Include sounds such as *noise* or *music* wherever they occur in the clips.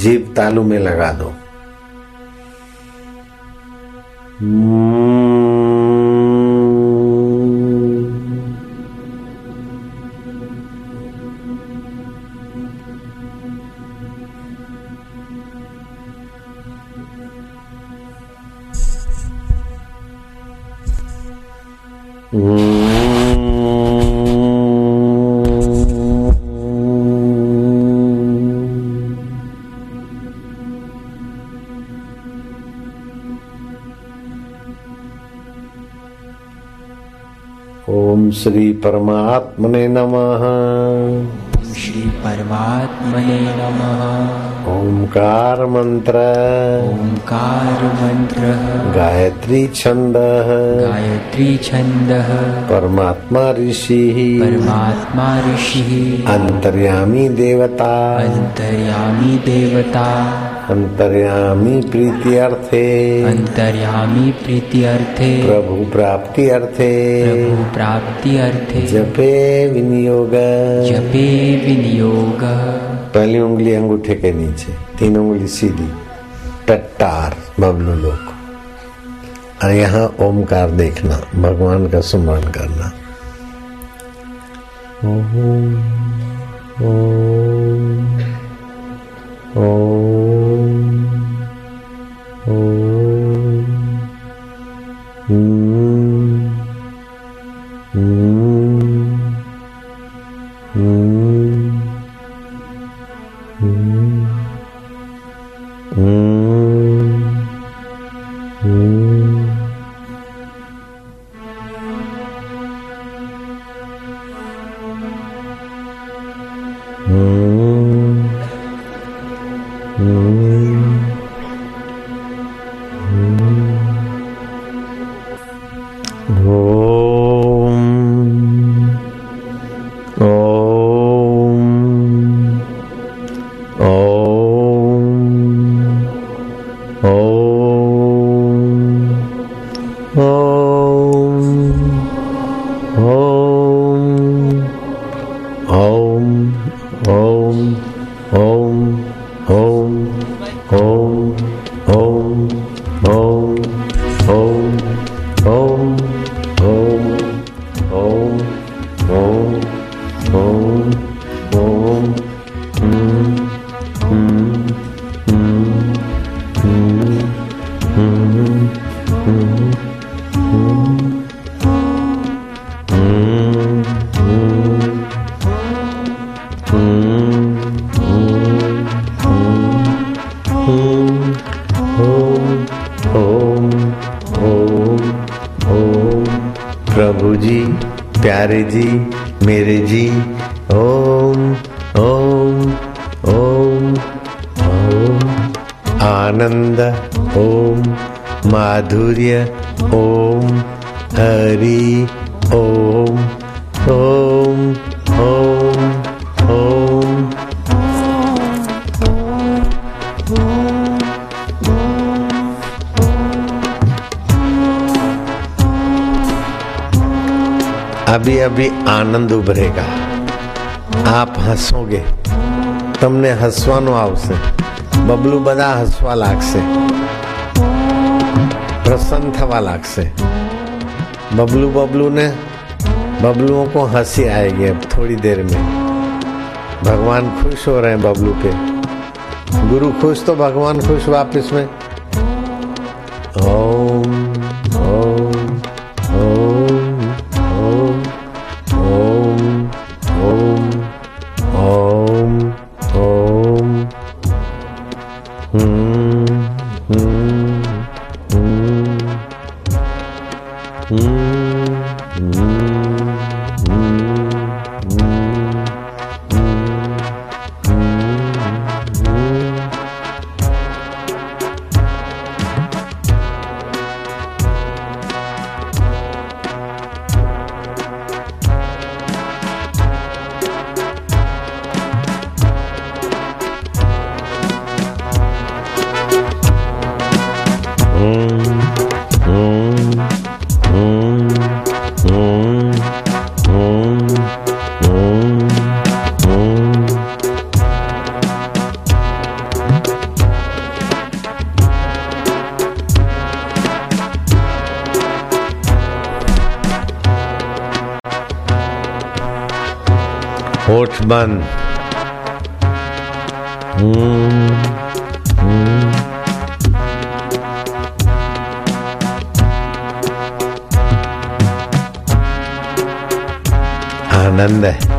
Jeep तालू में लगा दो। ओम श्री परमात्मने नमः। श्री परमात्मने नमः। ओंकार मंत्र। ओंकार मंत्र। गायत्री छंद। गायत्री छंद। परमात्मा ऋषि। परमात्मा ऋषिः। अंतर्यामी देवता। अंतर्यामी देवता। अंतर्यामी प्रीति अर्थे। अंतर्यामी प्रीति अर्थे। प्रभु प्राप्ति अर्थे। प्रभु प्राप्ति अर्थे। जपे विनियोग। जपे विनियोग। पहली उंगली अंगूठे के नीचे तीन उंगली सीधी। टट्टार बबलू लोग और यहाँ ओमकार देखना भगवान का सुमरण करना। ओम ओम ओम। Mm. Mm. प्रभु जी प्यारे जी, मेरे जी, ओम ओम ओम ओम। आनंद, ओम। माधुर्य, ओम। हरि, ओम। ओम। अभी आनंद उभरेगा। आप हंसोगे। तमने हंसवानो बबलू बदा हंसवा लागसे प्रसन्न थवा लागसे बबलू बबलू ने बबलुओं को हँसी आएगी अब थोड़ी देर में। भगवान खुश हो रहे हैं बबलू पे। गुरु खुश तो भगवान खुश वापस में। ओ Hortmann. Mm, mm. आनंद है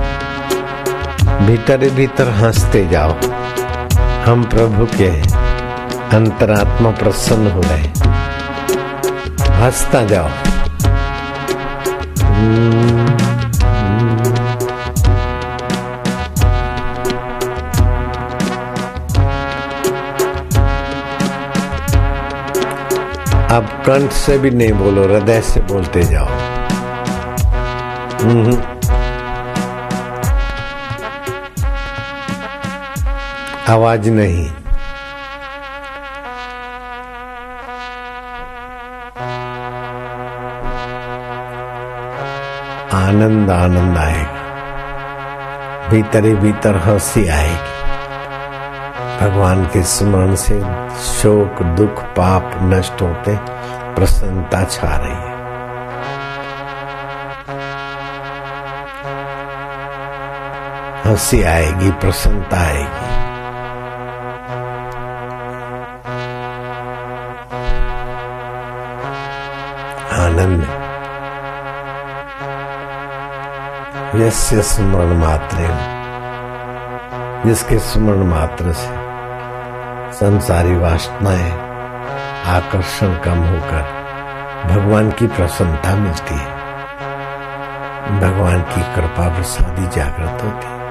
भीतर भीतर हँसते जाओ हम प्रभु के अंतरात्मा प्रसन्न हो रहे हंसता जाओ। अब कंठ से भी नहीं बोलो, हृदय से बोलते जाओ हम्म। आवाज़ नहीं। आनंद आनंद आएगा। भीतर ही भीतर हँसी आएगी। भगवान के स्मरण से शोक, दुख, पाप, नष्ट होते प्रसन्नता छा रही है। हँसी आएगी, प्रसन्नता आएगी। आनंद। यस्य स्मरण मात्र जिसके स्मरण मात्र से संसारी वासनाएँ आकर्षण कम होकर भगवान की प्रसन्नता मिलती है। भगवान की कृपा प्रसादी जागृत होती है।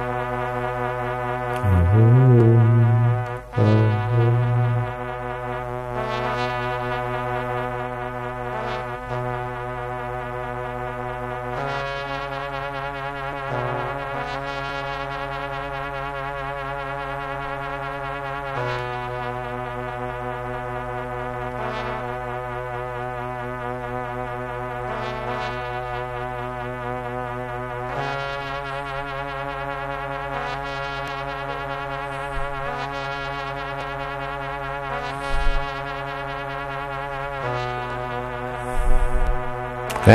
*laughs*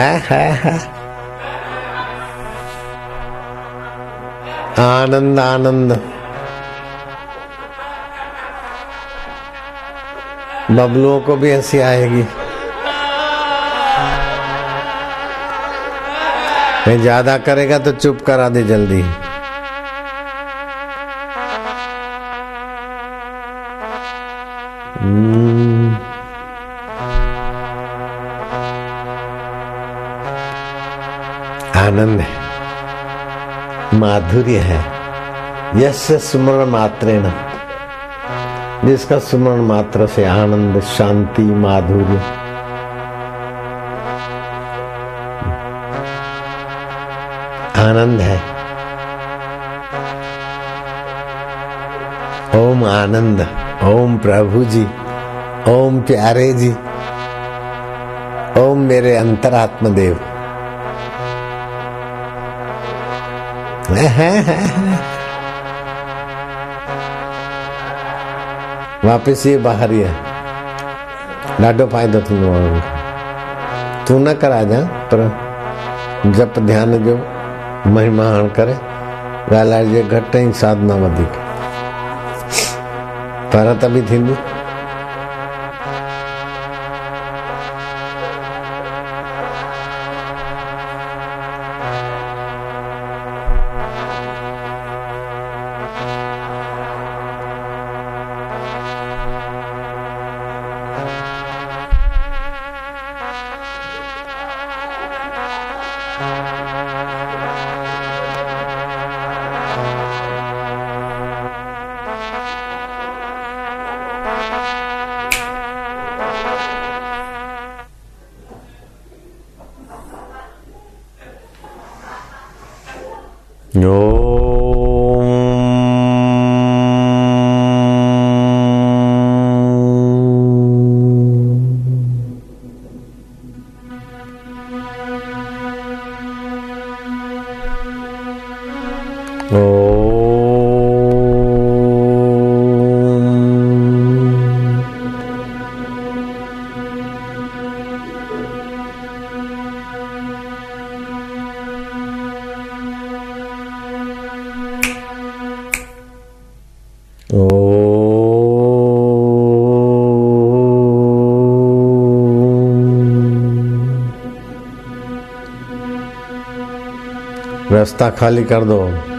आनंद आनंद। बबलुओं को भी हँसी आएगी। मैं ज़्यादा करेगा तो चुप करा दे जल्दी। माधुर्य है। यश सुमरण मात्र जिसका सुमरण मात्र से आनंद, शांति, माधुर्य। आनंद है। ओम आनंद, ओम प्रभु जी, ओम प्यारे जी, ओम मेरे अंतरात्म देव वापिस ये बाहर ही। है ॾाढो फ़ाइदो थींदो आहे तूं न कराइजां पर जप ध्यान जो महिमा हण करे ॻाल्हाइजे घटि ऐं साधना वधीक। पर त बि थींदी No. Oh. रास्ता खाली कर दो।